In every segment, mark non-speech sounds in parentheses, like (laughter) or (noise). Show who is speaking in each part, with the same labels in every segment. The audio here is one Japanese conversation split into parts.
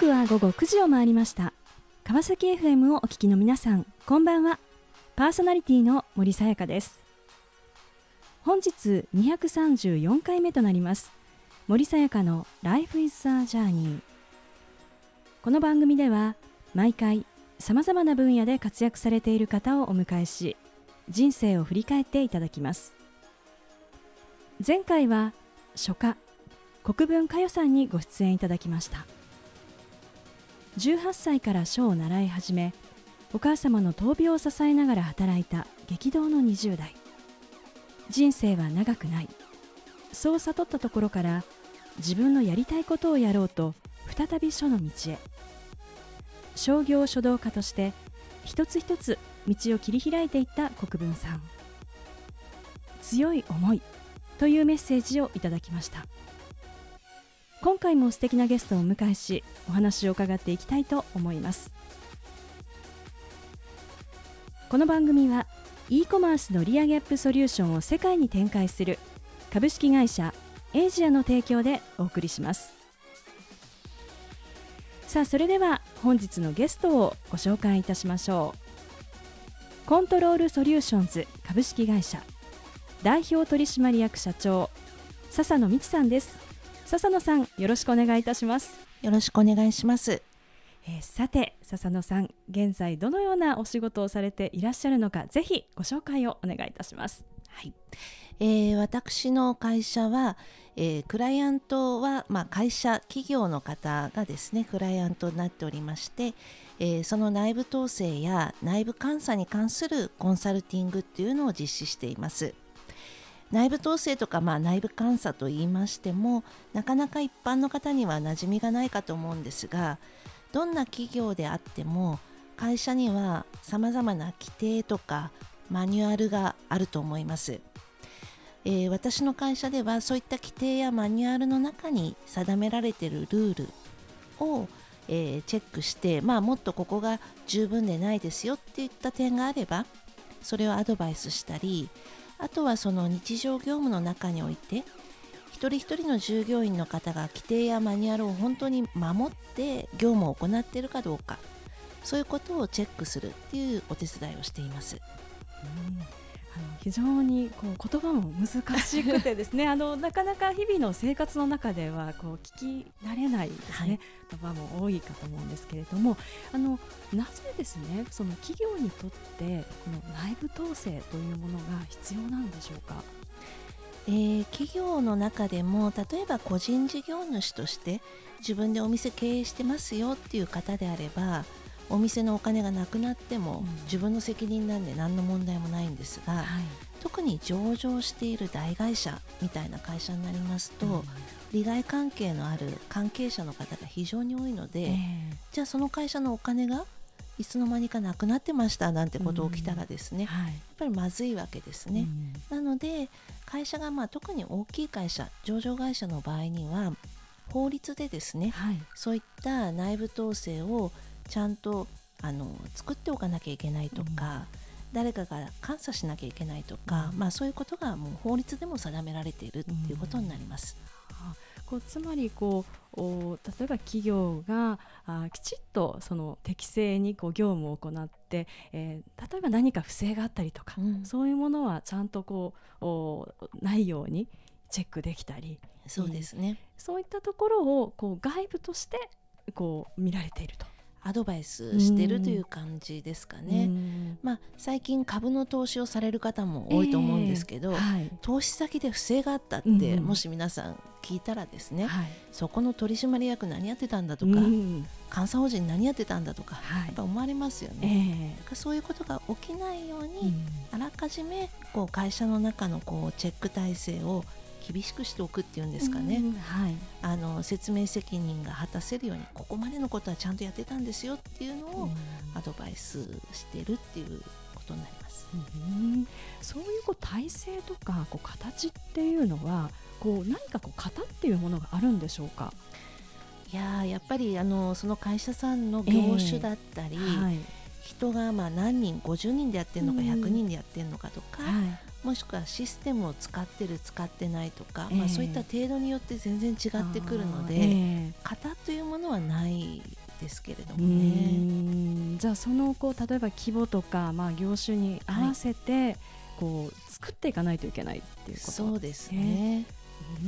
Speaker 1: 刻は午後9時を回りました。川崎 FM をお聞きの皆さんこんばんは。パーソナリティの森さやかです。本日234回目となります森さやかの Life is a Journey この番組では毎回さまざまな分野で活躍されている方をお迎えし人生を振り返っていただきます。前回は書家国分佳代さんにご出演いただきました。18歳から書を習い始めお母様の闘病を支えながら働いた激動の20代。人生は長くない。そう悟ったところから自分のやりたいことをやろうと再び書の道へ。商業書道家として一つ一つ道を切り開いていった国分さん。強い思いというメッセージをいただきました。今回も素敵なゲストをお迎えしお話を伺っていきたいと思います。この番組は e コマースの利上げアップソリューションを世界に展開する株式会社エイジアの提供でお送りします。さあそれでは本日のゲストをご紹介いたしましょう。コントロールソリューションズ株式会社代表取締役社長佐々野未知さんです。佐々野さんよろしくお願いいたします。
Speaker 2: よろしくお願いします。
Speaker 1: えー、さて佐々野さん現在どのようなお仕事をされていらっしゃるのかぜひご紹介をお願いいたします。
Speaker 2: はい、えー、私の会社は、えー、クライアントは、まあ、会社企業の方がですねクライアントになっておりまして、えー、その内部統制や内部監査に関するコンサルティングっていうのを実施しています内部統制とか、まあ、内部監査といいましてもなかなか一般の方には馴染みがないかと思うんですがどんな企業であっても会社にはさまざまな規定とかマニュアルがあると思います、えー、私の会社ではそういった規定やマニュアルの中に定められているルールを、えー、チェックして、まあ、もっとここが十分でないですよっていった点があればそれをアドバイスしたりあとはその日常業務の中において一人一人の従業員の方が規定やマニュアルを本当に守って業務を行っているかどうかそういうことをチェックするっていうお手伝いをしています。
Speaker 1: うんの非常にこう言葉も難しくてですね (laughs) あのなかなか日々の生活の中ではこう聞き慣れないですね、言葉も多いかと思うんですけれどもあのなぜですねその企業にとってこの内部統制というものが必要なんでしょうか？
Speaker 2: えー、企業の中でも例えば個人事業主として自分でお店経営してますよっていう方であればお店のお金がなくなっても自分の責任なんで何の問題もないんですが、はい、特に上場している大会社みたいな会社になりますと、うん、利害関係のある関係者の方が非常に多いので、えー、じゃあその会社のお金がいつの間にかなくなってましたなんてこと起きたらですね、うん。はい、やっぱりまずいわけですね。うん、なので会社がまあ特に大きい会社上場会社の場合には法律でですね、はい、そういった内部統制をちゃんとあの作っておかなきゃいけないとか、うん、誰かが監査しなきゃいけないとか、うん、まあ、そういうことがもう法律でも定められているっていうことになります。
Speaker 1: こうつまりこう例えば企業があきちっとその適正にこう業務を行って、えー、例えば何か不正があったりとか、うん、そういうものはちゃんとこうないようにチェックできたり
Speaker 2: そうですね、
Speaker 1: そういったところをこう外部としてこう見られていると。
Speaker 2: アドバイスしてるという感じですかね。まあ、最近株の投資をされる方も多いと思うんですけど、えーはい、投資先で不正があったって、もし皆さん聞いたらですね、はい、そこの取締役何やってたんだとか、監査法人何やってたんだとか、はい、やっぱ思われますよね。えー、そういうことが起きないように、あらかじめこう会社の中のこうチェック体制を厳しくしておくっていうんですかね、はい、あの説明責任が果たせるようにここまでのことはちゃんとやってたんですよっていうのをアドバイスしてるっていうことになります。
Speaker 1: うん、そういうこう体制とかこう形っていうのはこう何かこう型っていうものがあるんでしょうか？
Speaker 2: いややっぱりあのその会社さんの業種だったり、えーはい。人がまあ何人50人でやってるのか
Speaker 1: うん。
Speaker 2: 100人でやってるのかとか、
Speaker 1: はい
Speaker 2: もしくはシステムを使ってる使ってないとか、
Speaker 1: ええ。
Speaker 2: まあ、そういった程度によって全然違ってくるので、
Speaker 1: あーえ
Speaker 2: 型というものはないですけれど
Speaker 1: え
Speaker 2: もね。
Speaker 1: うん。じゃあそのこう例えば規模とか、まあ、業種に合わせて、こう作っていかないといけないっていうこと
Speaker 2: そうですね、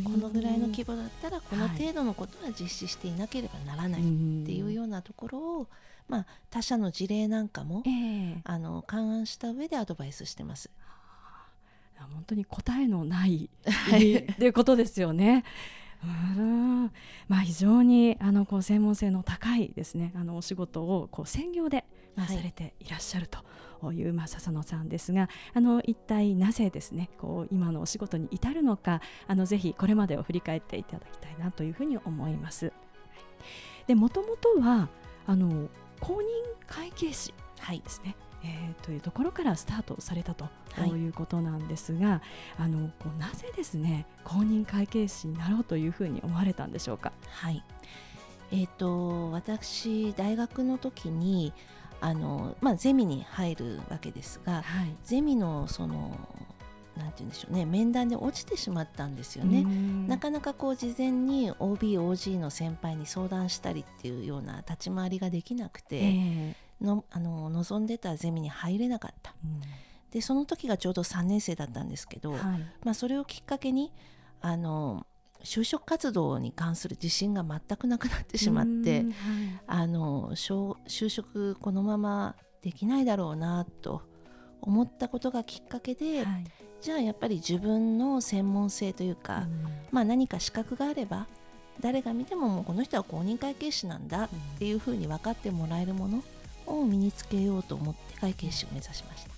Speaker 2: このぐらいの規
Speaker 1: 模
Speaker 2: 模だったらこの程度のことは実施していなければならないっ
Speaker 1: って
Speaker 2: いうようなところを、まあ、他社の事例なんかも
Speaker 1: ええ。
Speaker 2: あの勘案した上でアドバイスしてます。
Speaker 1: 本当に答えのない
Speaker 2: はい。
Speaker 1: っていうことですよね。うん。まあ、非常にあのこう専門性の高いですね。あのお仕事をこう専業で、まあ、
Speaker 2: はい。
Speaker 1: されていらっしゃるという、まあ、笹野さんですがあの一体なぜですねこう今のお仕事に至るのかあのぜひこれまでを振り返っていただきたいなというふうに思います。でもともとはあの公認会計士
Speaker 2: はい。
Speaker 1: ですね、えーというところからスタートされたと
Speaker 2: はい
Speaker 1: いうことなんですが、あのこうなぜですね公認会計士になろうというふうに思われたんでしょうか？
Speaker 2: はいえー、と私大学の時にあの、まあ、ゼミに入るわけですが
Speaker 1: はい
Speaker 2: ゼミのそのなんて言うんでしょうね面談で落ちてしまったんですよね。なかなかこう事前に OBOG の先輩に相談したりっていうような立ち回りができなくて、
Speaker 1: え
Speaker 2: のあの望んでたゼミに入れなかった。でその時がちょうど3年生だったんですけど、
Speaker 1: はい。
Speaker 2: まあ、それをきっかけにあの就職活動に関する自信が全くなくなってしまって
Speaker 1: うんはい。
Speaker 2: あの就職このままできないだろうなと思ったことがきっかけで、
Speaker 1: はい。
Speaker 2: じゃあやっぱり自分の専門性というか、まあ、何か資格があれば誰が見てももうこの人は公認会計士なんだっていうふうに分かってもらえるものを身につけようと思って会計士を目指しました。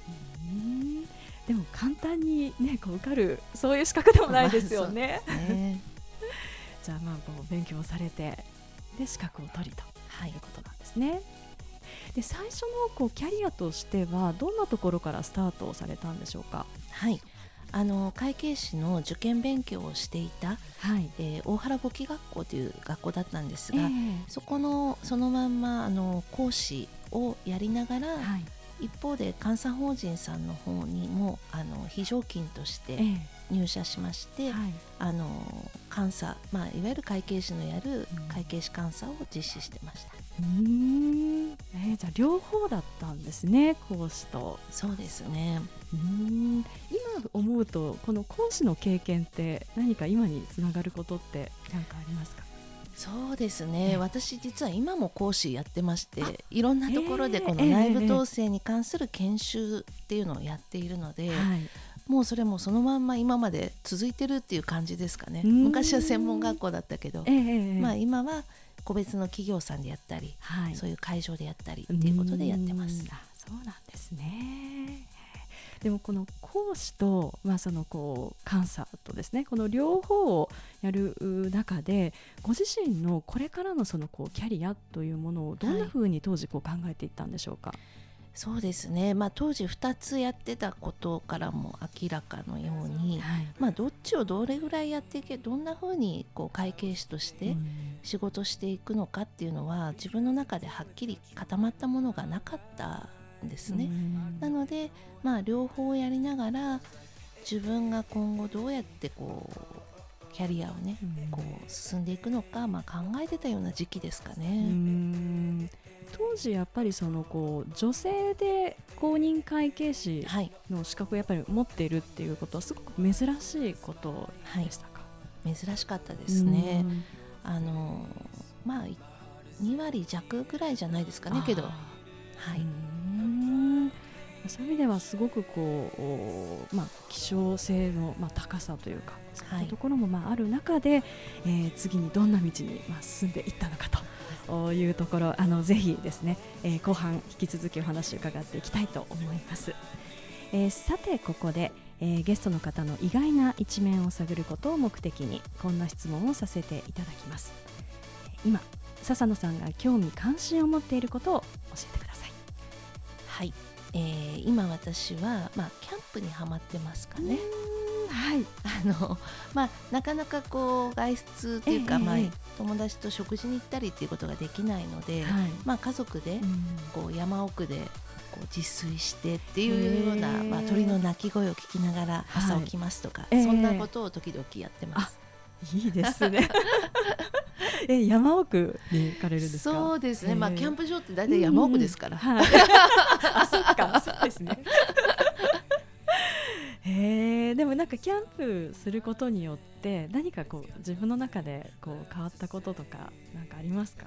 Speaker 1: うんでも簡単にねこう受かるそういう資格でもないですよね。
Speaker 2: ね (laughs)
Speaker 1: じゃあまあこう勉強されてで資格を取りと
Speaker 2: はい
Speaker 1: いうことなんですね。で最初のこうキャリアとしてはどんなところからスタートをされたんでしょうか？
Speaker 2: はいあの会計士の受験勉強をしていた、
Speaker 1: はい。
Speaker 2: えー大原簿記学校という学校だったんですが、
Speaker 1: ええ
Speaker 2: そこのそのまんまあの講師をやりながら、
Speaker 1: はい。
Speaker 2: 一方で監査法人さんの方にもあの非常勤として
Speaker 1: え
Speaker 2: 入社しまして、
Speaker 1: えはい。
Speaker 2: あの監査、まあ、いわゆる会計士のやる
Speaker 1: うん
Speaker 2: 会計士監査を実施してました。
Speaker 1: うーん。えーじゃあ両方だったんですね講師と。
Speaker 2: そうですね
Speaker 1: うーん今思うとこの講師の経験って何か今につながることって何かありますか？
Speaker 2: そうですね、
Speaker 1: ええ
Speaker 2: 私実は今も講師やってまし
Speaker 1: あ
Speaker 2: ていろんなところで
Speaker 1: ええ
Speaker 2: この内部統制に関する研修っていうのをやっているので、
Speaker 1: はい。
Speaker 2: もうそれもそのまんま今まで続いてるっていう感じですかね昔は専門学校だったけどまあ、今は個別の企業さんでやったり、
Speaker 1: はい。
Speaker 2: そういう会場でやったりっていうことでやってます
Speaker 1: うそうなんですね。でもこの講師と、まあ、そのこう監査とですねこの両方をやるう中でご自身のこれからのそのこうキャリアというものをどんなふうに当時こう考えていったんでしょうか？
Speaker 2: そうですね、まあ、当時2つやってたことからも明らかのように、
Speaker 1: はい。
Speaker 2: まあ、どっちをどれぐらいやっていけどんなふうにこう会計士として
Speaker 1: うん。
Speaker 2: 仕事していくのかっていうのは自分の中ではっきり固まったものがなかったんですね。
Speaker 1: うん。
Speaker 2: なので、まあ、両方やりながら自分が今後どうやってこうキャリアをね
Speaker 1: うん。
Speaker 2: こう進んでいくのか、まあ、考えてたような時期ですか
Speaker 1: う
Speaker 2: ね。
Speaker 1: ん。当時やっぱりそのこう女性で公認会計士
Speaker 2: はい、
Speaker 1: の資格をやっぱり持っているっていうことはすごく珍しいこと
Speaker 2: はい
Speaker 1: でしたか？
Speaker 2: 珍しかったですね。あのまあい2割弱ぐらいじゃないですかねけど、は
Speaker 1: はい。い、そういう意味ではすごくこう、おまあ、希少性の、まあ、高さというかそういっ
Speaker 2: はい
Speaker 1: たところもまあある中で、えー次にどんな道に、まあ、進んでいったのかとい。うところあのぜひですね、えー後半引き続きお話を伺っていきたいと思います。えーさてここで、えーゲストの方の意外な一面を探ることを目的にこんな質問をさせていただきます。今笹野さんが興味関心を持っていることを教えてください。
Speaker 2: はいえー今私は、まあ、キャンプにはまってますかね。
Speaker 1: はい。
Speaker 2: あのまあ、なかなかこう外出というか、まあ
Speaker 1: ええ。ええ、
Speaker 2: 友達と食事に行ったりっていうことができないので、
Speaker 1: はい。
Speaker 2: まあ、家族で
Speaker 1: うん。
Speaker 2: こう山奥でこう自炊してっていうような、まあ、鳥の鳴き声を聞きながら朝起きますとか、
Speaker 1: はい
Speaker 2: そんなことを時々やってます。
Speaker 1: いいですね (laughs) え山奥に行かれるんですか？
Speaker 2: そうですね、まあ、キャンプ場って大体山奥ですから、
Speaker 1: うんうん。はい、(laughs) あそっか。そうですね。(laughs) へえでもなんかキャンプすることによって何かこう自分の中でこう変わったこととかなんかありますか？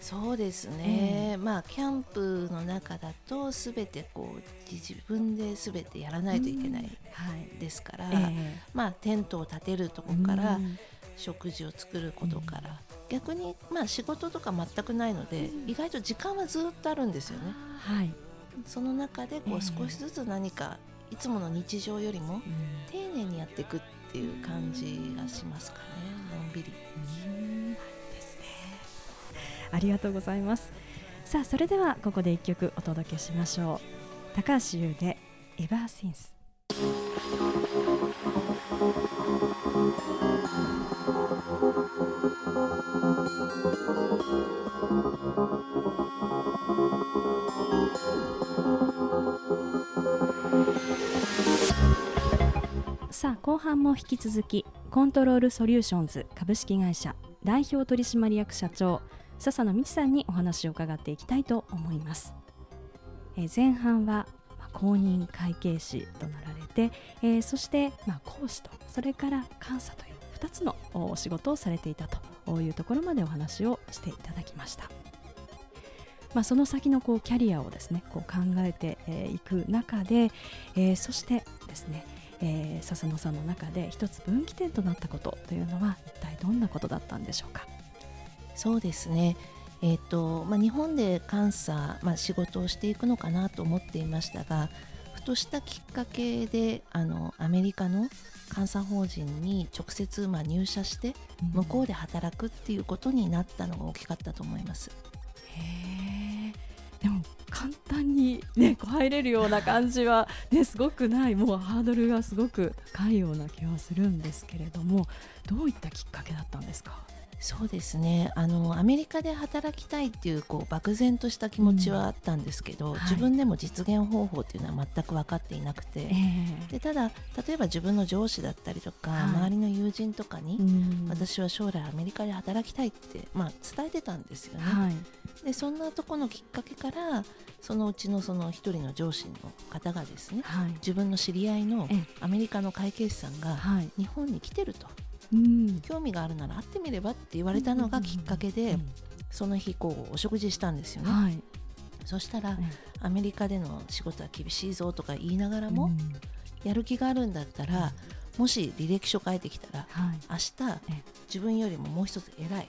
Speaker 2: そうですね、まあキャンプの中だとすべてこう自分ですべてやらないといけない
Speaker 1: はい。
Speaker 2: ですから、
Speaker 1: え
Speaker 2: まあテントを立てるとこ
Speaker 1: え
Speaker 2: から、
Speaker 1: うん
Speaker 2: 食事を作ることから、逆にまあ仕事とか全くないので、
Speaker 1: うん。
Speaker 2: 意外と時間はずっとあるんですよね。
Speaker 1: はい、
Speaker 2: その中でこ
Speaker 1: ええ。
Speaker 2: う少しずつ何かいつもの日常よりも丁寧にやっていくっていう感じがしますかね。のんびり。
Speaker 1: うん。ですね。ありがとうございます。さあそれではここで一曲お届けしましょう。高橋優でエバーシンスさあ後半も引き続きコントロールソリューションズ株式会社代表取締役社長笹野美智さんにお話を伺っていきたいと思います、え前半は、公認会計士となられて、えーそして、まあ、講師とそれから監査という2つのお仕事をされていたというところまでお話をしていただきましたまあ、その先のこうキャリアをですねこう考えてえいく中で、えーそしてですね、えー笹野さんの中で一つ分岐点となったことというのは一体どんなことだったんでしょうか？
Speaker 2: そうですねえーとまあ、日本で監査、まあ、仕事をしていくのかなと思っていましたがふとしたきっかけであのアメリカの監査法人に直接、まあ、入社して向こうで働くっていうことになったのが大きかったと思います。
Speaker 1: へー。でも簡単に、ね、こう入れるような感じは、ね、すごくない。もうハードルがすごく高いような気はするんですけれどもどういったきっかけだったんですか？
Speaker 2: そうですね。あのアメリカで働きたいっていうこう漠然とした気持ちはあったんですけど、
Speaker 1: はい。
Speaker 2: 自分でも実現方法っていうのは全く分かっていなくて、
Speaker 1: え。
Speaker 2: でただ例えば自分の上司だったりとか、
Speaker 1: はい。
Speaker 2: 周りの友人とかに、
Speaker 1: うん。
Speaker 2: 私は将来アメリカで働きたいって、まあ、伝えてたんですよね。
Speaker 1: はい。
Speaker 2: でそんなとこのきっかけからそのうちのその一人の上司の方がですね
Speaker 1: はい。
Speaker 2: 自分の知り合いの
Speaker 1: ええ。
Speaker 2: アメリカの会計士さんが
Speaker 1: はい。
Speaker 2: 日本に来てると
Speaker 1: うん。
Speaker 2: 興味があるなら会ってみればって言われたのがきっかけで、
Speaker 1: うん。
Speaker 2: その日こうお食事したんですよね。
Speaker 1: はい。
Speaker 2: そしたら
Speaker 1: え
Speaker 2: アメリカでの仕事は厳しいぞとか言いながらも、
Speaker 1: うん
Speaker 2: やる気があるんだったらもし履歴書書いてきたら
Speaker 1: はい。
Speaker 2: 明日
Speaker 1: ええ。
Speaker 2: 自分よりももう一つ偉い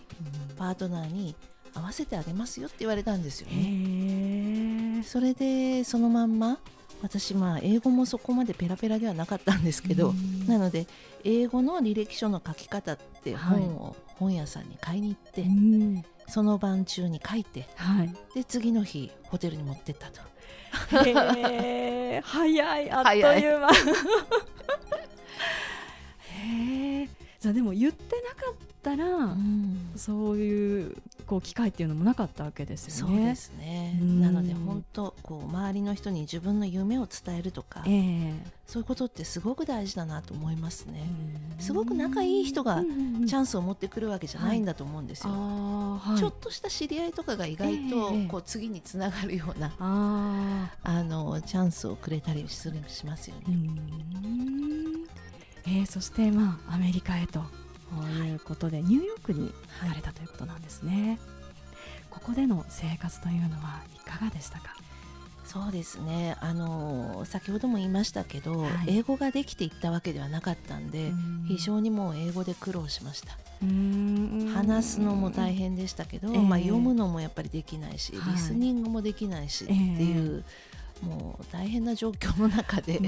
Speaker 2: パートナーに合わせてあげますよって言われたんですよね。それでそのまんま私まあ英語もそこまでペラペラではなかったんですけど、なので英語の履歴書の書き方って本を本屋さんに買いに行って、
Speaker 1: うん。
Speaker 2: その晩中に書いて
Speaker 1: はい。
Speaker 2: で次の日ホテルに持ってったと。
Speaker 1: へえ (laughs) 早い。あっと
Speaker 2: い
Speaker 1: う間。(laughs) へえじゃあでも言ってなかったら、
Speaker 2: うん。
Speaker 1: そういうこう機会っていうのもなかったわけですよね。
Speaker 2: そうですね。
Speaker 1: うん。
Speaker 2: なので本当こう周りの人に自分の夢を伝えるとか、
Speaker 1: ええ。
Speaker 2: そういうことってすごく大事だなと思いますね。
Speaker 1: うん。
Speaker 2: すごく仲いい人がチャンスを持ってくるわけじゃないんだと思うんですよ。
Speaker 1: はい。
Speaker 2: ちょっとした知り合いとかが意外と
Speaker 1: ええ
Speaker 2: こう次につながるような
Speaker 1: あ
Speaker 2: あのチャンスをくれたりするしますよね。
Speaker 1: ん。えーそしてまあアメリカへということで、ニューヨークに行かれたということなんですね。ここでの生活というのはいかがでしたか？
Speaker 2: そうですね。あの先ほども言いましたけど、
Speaker 1: はい。
Speaker 2: 英語ができていったわけではなかったんで、
Speaker 1: うん。
Speaker 2: 非常にもう英語で苦労しました。
Speaker 1: 話
Speaker 2: 話すのも大変でしたけど、
Speaker 1: ええ。
Speaker 2: まあ、読むのもやっぱりできないし、
Speaker 1: はい。
Speaker 2: リスニングもできないしっていう、もう大変な状況の中で、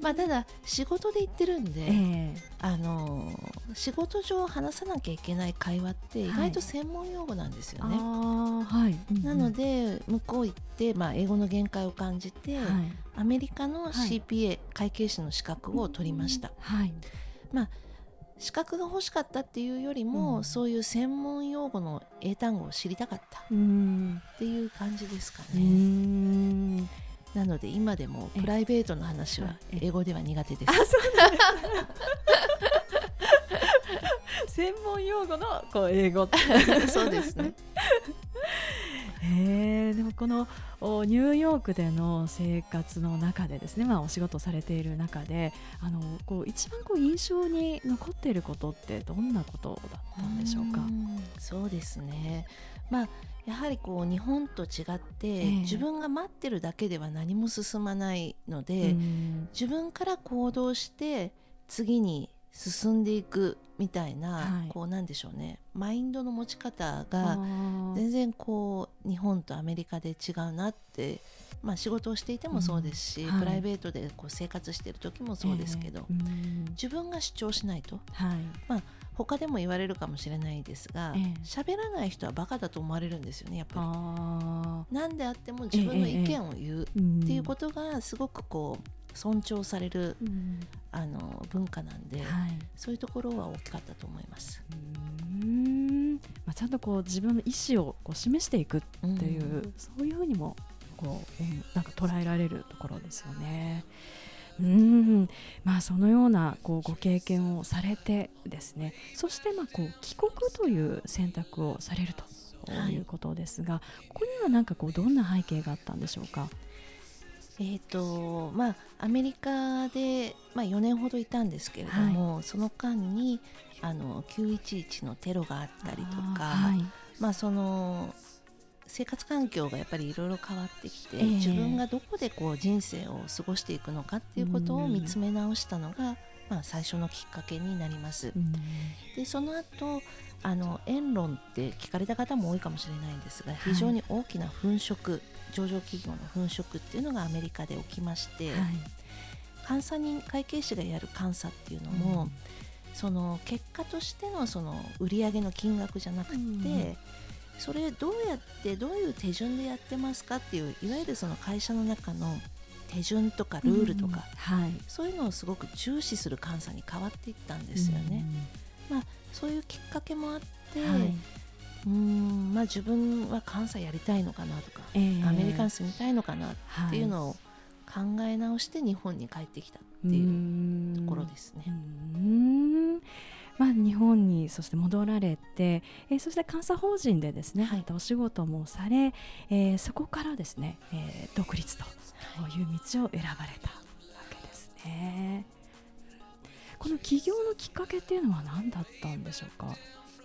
Speaker 2: まあ、ただ仕事で行ってるんで、
Speaker 1: ええ。
Speaker 2: あの仕事上話さなきゃいけない会話って意外と専門用語なんですよね。
Speaker 1: はい、
Speaker 2: なので向こう行って、まあ、英語の限界を感じて、
Speaker 1: はい。
Speaker 2: アメリカの
Speaker 1: はい。
Speaker 2: CPA、会計士の資格を取りました。
Speaker 1: はい。
Speaker 2: まあ資格が欲しかったっていうよりも、
Speaker 1: うん。
Speaker 2: そういう専門用語の英単語を知りたかったっ
Speaker 1: うん。
Speaker 2: ていう感じですか
Speaker 1: う
Speaker 2: ね。
Speaker 1: ん
Speaker 2: なので今でも
Speaker 1: ええ
Speaker 2: プライベートの話は
Speaker 1: ええ
Speaker 2: 英語では苦手です。
Speaker 1: 専門用語のこう英語 (laughs)
Speaker 2: そうですね。
Speaker 1: へえでもこのおニューヨークでの生活の中でですね、まあ、お仕事されている中であのこう一番こう印象に残っていることってどんなことだったんでしょうか？
Speaker 2: んそうですね。まあやはりこう日本と違って、
Speaker 1: ええ。
Speaker 2: 自分が待ってるだけでは何も進まないので、
Speaker 1: うん。
Speaker 2: 自分から行動して次に進んでいくみたいな、
Speaker 1: はい。
Speaker 2: こうなんでしょうね。マインドの持ち方
Speaker 1: あ
Speaker 2: が
Speaker 1: ー。
Speaker 2: 全然こう日本とアメリカで違うなって、まあ、仕事をしていてもそうですし、
Speaker 1: うんはい。
Speaker 2: プライベートでこう生活している時もそうですけど、
Speaker 1: ええ。うん。
Speaker 2: 自分が主張しないと
Speaker 1: はい
Speaker 2: 他でも言われるかもしれないですが
Speaker 1: ええ。
Speaker 2: 喋、らない人はバカだと思われるんですよねやっぱ
Speaker 1: あ
Speaker 2: り。なんであっても自分の意見を言うっ
Speaker 1: ー
Speaker 2: ていうことがすごくこう尊重される
Speaker 1: うん。
Speaker 2: あの文化なんで、
Speaker 1: はい。
Speaker 2: そういうところは大きかったと思います。
Speaker 1: うん。まあ、ちゃんとこう自分の意思をこう示していくって
Speaker 2: うん。
Speaker 1: いう、そういうふうにもこう、うんなんか捉えられるところですよね。うんまあ、そのようなこうご経験をされてですね。そしてまあこう帰国という選択をされると
Speaker 2: はい。
Speaker 1: いうことですが、ここにはなんかこうどんな背景があったんでしょうか？
Speaker 2: えーとまあ、アメリカで、まあ、4年ほどいたんですけれども、その間にあの911のテロがあったりとか、まあ、その生活環境がやっぱりいろいろ変わってきて、
Speaker 1: ええ。
Speaker 2: 自分がどこでこう人生を過ごしていくのかっていうことを見つめ直したのが、まあ、最初のきっかけになります。
Speaker 1: うん
Speaker 2: でその後あのエンロンって聞かれた方も多いかもしれないんですが、
Speaker 1: い。
Speaker 2: 非常に大きな粉飾上場企業の粉飾っていうのがアメリカで起きまして、
Speaker 1: はい。
Speaker 2: 監査人会計士がやる監査っていうのも、
Speaker 1: うん。
Speaker 2: その結果としてのその売上の金額じゃなくて、
Speaker 1: うん
Speaker 2: それどうやってどういう手順でやってますかっていういわゆるその会社の中の手順とかルールとか、
Speaker 1: うんはい。
Speaker 2: そういうのをすごく重視する監査に変わっていったんですよね。そういうきっかけもあって、
Speaker 1: うんはい、
Speaker 2: うーんまあ自分は監査やりたいのかなとか、
Speaker 1: ええ。
Speaker 2: アメリカに住みたいのかなっ
Speaker 1: って
Speaker 2: いうのを考え直して日本に帰ってきたっていうところですね。
Speaker 1: うんまあ、日本にそして戻られて、えーそして監査法人でですね、
Speaker 2: はい
Speaker 1: お仕事もされ、えーそこからですね、えー独立という道を選ばれたわけですね。この起業のきっかけっていうのは何だったんでしょうか？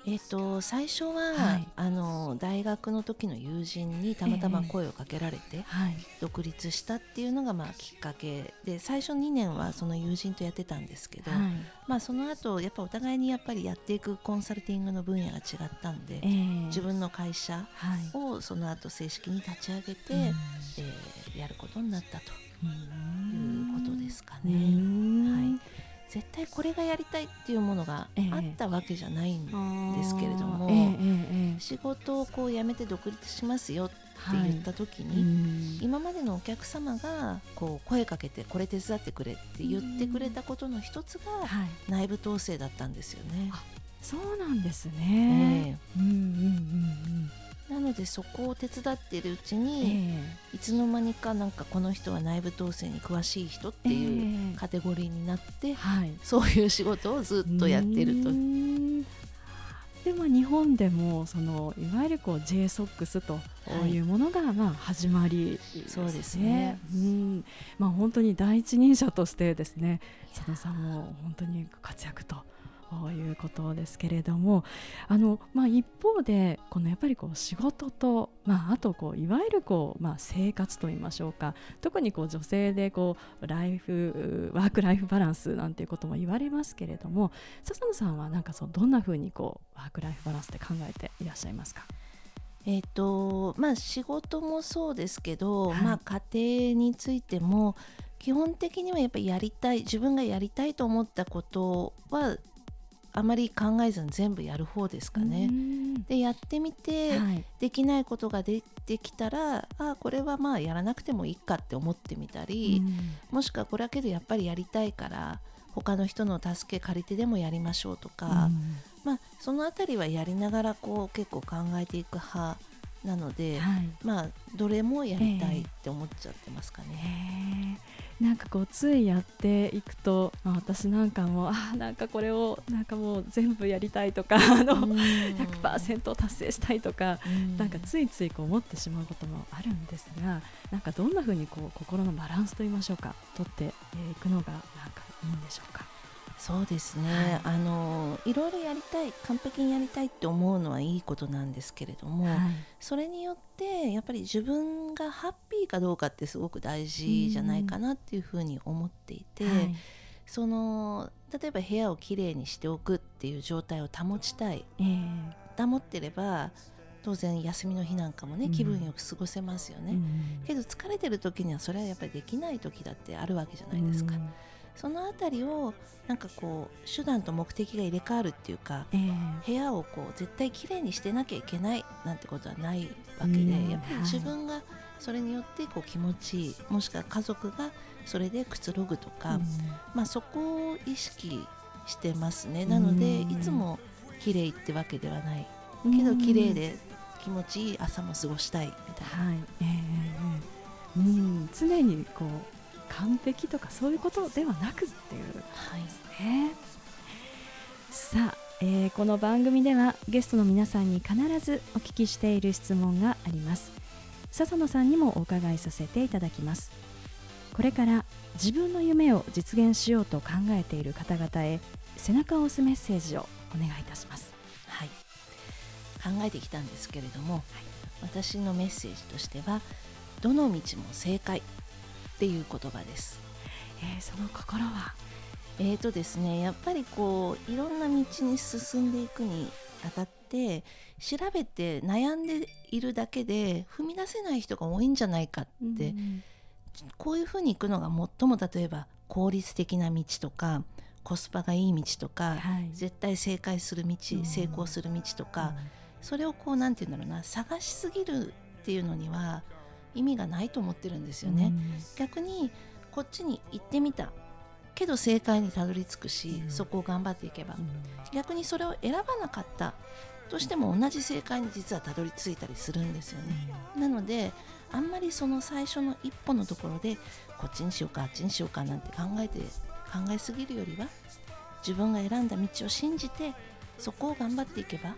Speaker 2: えっと最初は、
Speaker 1: はい。
Speaker 2: あの大学の時の友人にたまたま声をかけられて
Speaker 1: はい、
Speaker 2: 独立したっていうのがまあきっかけで最初2年はその友人とやってたんですけど、
Speaker 1: はい。
Speaker 2: まあその後やっぱお互いにやっぱりやっていくコンサルティングの分野が違ったんで、
Speaker 1: えー
Speaker 2: 自分の会社
Speaker 1: はい。
Speaker 2: をその後正式に立ち上げて、
Speaker 1: うん。
Speaker 2: えーやることになったということですか
Speaker 1: う
Speaker 2: ね。
Speaker 1: ん
Speaker 2: はい絶対これがやりたいっていうものが
Speaker 1: ええ。
Speaker 2: あったわけじゃないんで、
Speaker 1: です
Speaker 2: けれども
Speaker 1: えええええ
Speaker 2: 仕事をこう辞めて独立しますよって
Speaker 1: え
Speaker 2: 言った時
Speaker 1: はい
Speaker 2: に、今までのお客様がこう声かけてこれ手伝ってくれって言ってくれたことの一つが
Speaker 1: はい、
Speaker 2: 内部統制だったんですよね。
Speaker 1: あそうなんです
Speaker 2: え
Speaker 1: ね。
Speaker 2: え
Speaker 1: うんうんうん
Speaker 2: なのでそこを手伝っているうち
Speaker 1: うん。
Speaker 2: に、
Speaker 1: え
Speaker 2: いつの間にかなんかこの人は内部統制に詳しい人っていう
Speaker 1: ええ
Speaker 2: カテゴリーになって、
Speaker 1: はい。
Speaker 2: そういう仕事をずっとやってると
Speaker 1: でまあ日本でもそのいわゆるこう JSOX というものがまあ始まり
Speaker 2: そうですね。
Speaker 1: うんまあ本当に第一人者としてですね佐野さんも本当に活躍と。いうことですけれどもあの、まあ、一方でこのやっぱりこう仕事と、まあ、あとこういわゆるこう、まあ、生活といいましょうか。特にこう女性でこうライフワーク・ライフ・バランスなんていうことも言われますけれども笹野さんはなんかそうどんなふうにこうワーク・ライフ・バランスって考えていらっしゃいますか？
Speaker 2: えっ、とまあ仕事もそうですけど、
Speaker 1: はい。
Speaker 2: まあ家庭についても基本的にはやっぱりやりたい自分がやりたいと思ったことはあまり考えずに全部やる方ですかね。でやってみて、
Speaker 1: はい。
Speaker 2: できないことが出てきたらあこれはまあやらなくてもいいかって思ってみたり、もしくはこれだけどやっぱりやりたいから他の人の助け借りてでもやりましょうとか、まあ、その辺りはやりながらこう結構考えていく派なので、はい、まあどれもやりたいって思っちゃってますかね。
Speaker 1: えー、なんかこうついやっていくと、まあ、私なんかもあなんかこれをなんかもう全部やりたいとかあの100%達成したいとかなんかついついこう思ってしまうこともあるんですがなんかどんなふうにこう心のバランスといいましょうか取っていくのがなんかいいんでしょうか？
Speaker 2: そうですね、はい、あのいろいろやりたい完璧にやりたいって思うのはいいことなんですけれども、はい、それによってやっぱり自分がハッピーかどうかってすごく大事じゃないかなっていうふうに思っていて、はい、その例えば部屋をきれいにしておくっていう状態を保ちたい、えー、保ってれば当然休みの日なんかもね気分よく過ごせますよね、うん、けど疲れてる時にはそれはやっぱりできない時だってあるわけじゃないですか。うんその辺りをなんかこう手段と目的が入れ替わるっていうか、えー、部屋をこう絶対きれいにしてなきゃいけないなんてことはないわけで、やっぱり自分がそれによってこう気持ちいいもしくは家族がそれでくつろぐとか、まあ、そこを意識してますね。なので、いつも綺麗ってわけではない。けど綺麗で気持ちいい朝も過ごしたいみたいな。はい。え
Speaker 1: ーうん、常にこう完璧とかそういうことではなくっていうことですね。はい、さあ、えー、この番組ではゲストの皆さんに必ずお聞きしている質問があります。笹野さんにもお伺いさせていただきます。これから自分の夢を実現しようと考えている方々へ背中を押すメッセージをお願いいたします。
Speaker 2: はい、考えてきたんですけれども、はい、私のメッセージとしてはどの道も正解っていう言葉です。
Speaker 1: えー、その心は？
Speaker 2: えーとですね、やっぱりこういろんな道に進んでいくにあたって調べて悩んでいるだけで踏み出せない人が多いんじゃないかって、うん、こういうふうにいくのが最も例えば効率的な道とかコスパがいい道とか、はい、絶対正解する道、うん、成功する道とか、うん、それをこう何て言うんだろうな探しすぎるっていうのには意味がないと思ってるんですよね。逆にこっちに行ってみたけど正解にたどり着くし、そこを頑張っていけば、逆にそれを選ばなかったとしても同じ正解に実はたどり着いたりするんですよね。なのであんまりその最初の一歩のところでこっちにしようかあっちにしようかなんて考えて考えすぎるよりは自分が選んだ道を信じてそこを頑張っていけば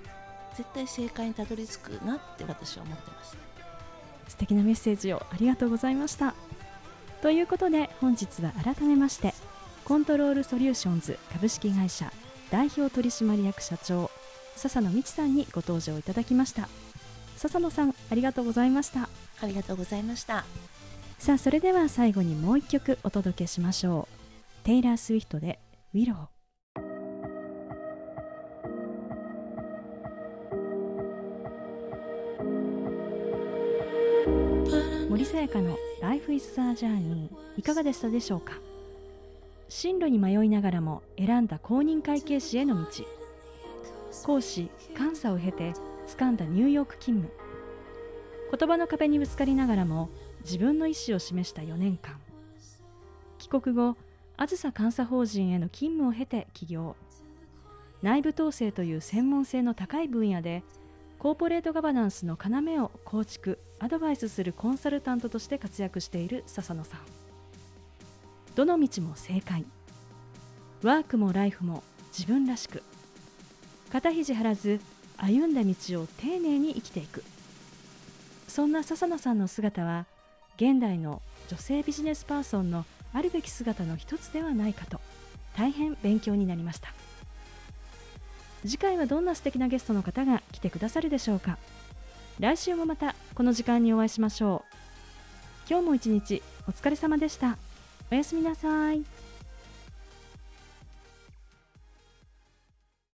Speaker 2: 絶対正解にたどり着くなって私は思ってます。
Speaker 1: 素敵なメッセージをありがとうございました。ということで本日は改めましてコントロールソリューションズ株式会社代表取締役社長佐々野未知さんにご登場いただきました。佐々野さんありがとうございました。
Speaker 2: ありがとうございました。
Speaker 1: さあそれでは最後にもう一曲お届けしましょう。テイラー・スウィフトで「 Willow」さやかの Life is a Journey いかがでしたでしょうか？進路に迷いながらも選んだ公認会計士への道。講師監査を経て掴んだニューヨーク勤務。言葉の壁にぶつかりながらも自分の意思を示した4年間。帰国後あずさ監査法人への勤務を経て起業。内部統制という専門性の高い分野でコーポレートガバナンスの要を構築。アドバイスするコンサルタントとして活躍している笹野さん。どの道も正解。ワークもライフも自分らしく。肩肘張らず歩んだ道を丁寧に生きていく。そんな笹野さんの姿は現代の女性ビジネスパーソンのあるべき姿の一つではないかと大変勉強になりました。次回はどんな素敵なゲストの方が来てくださるでしょうか。来週もまたこの時間にお会いしましょう。今日も一日お疲れ様でした。おやすみなさい。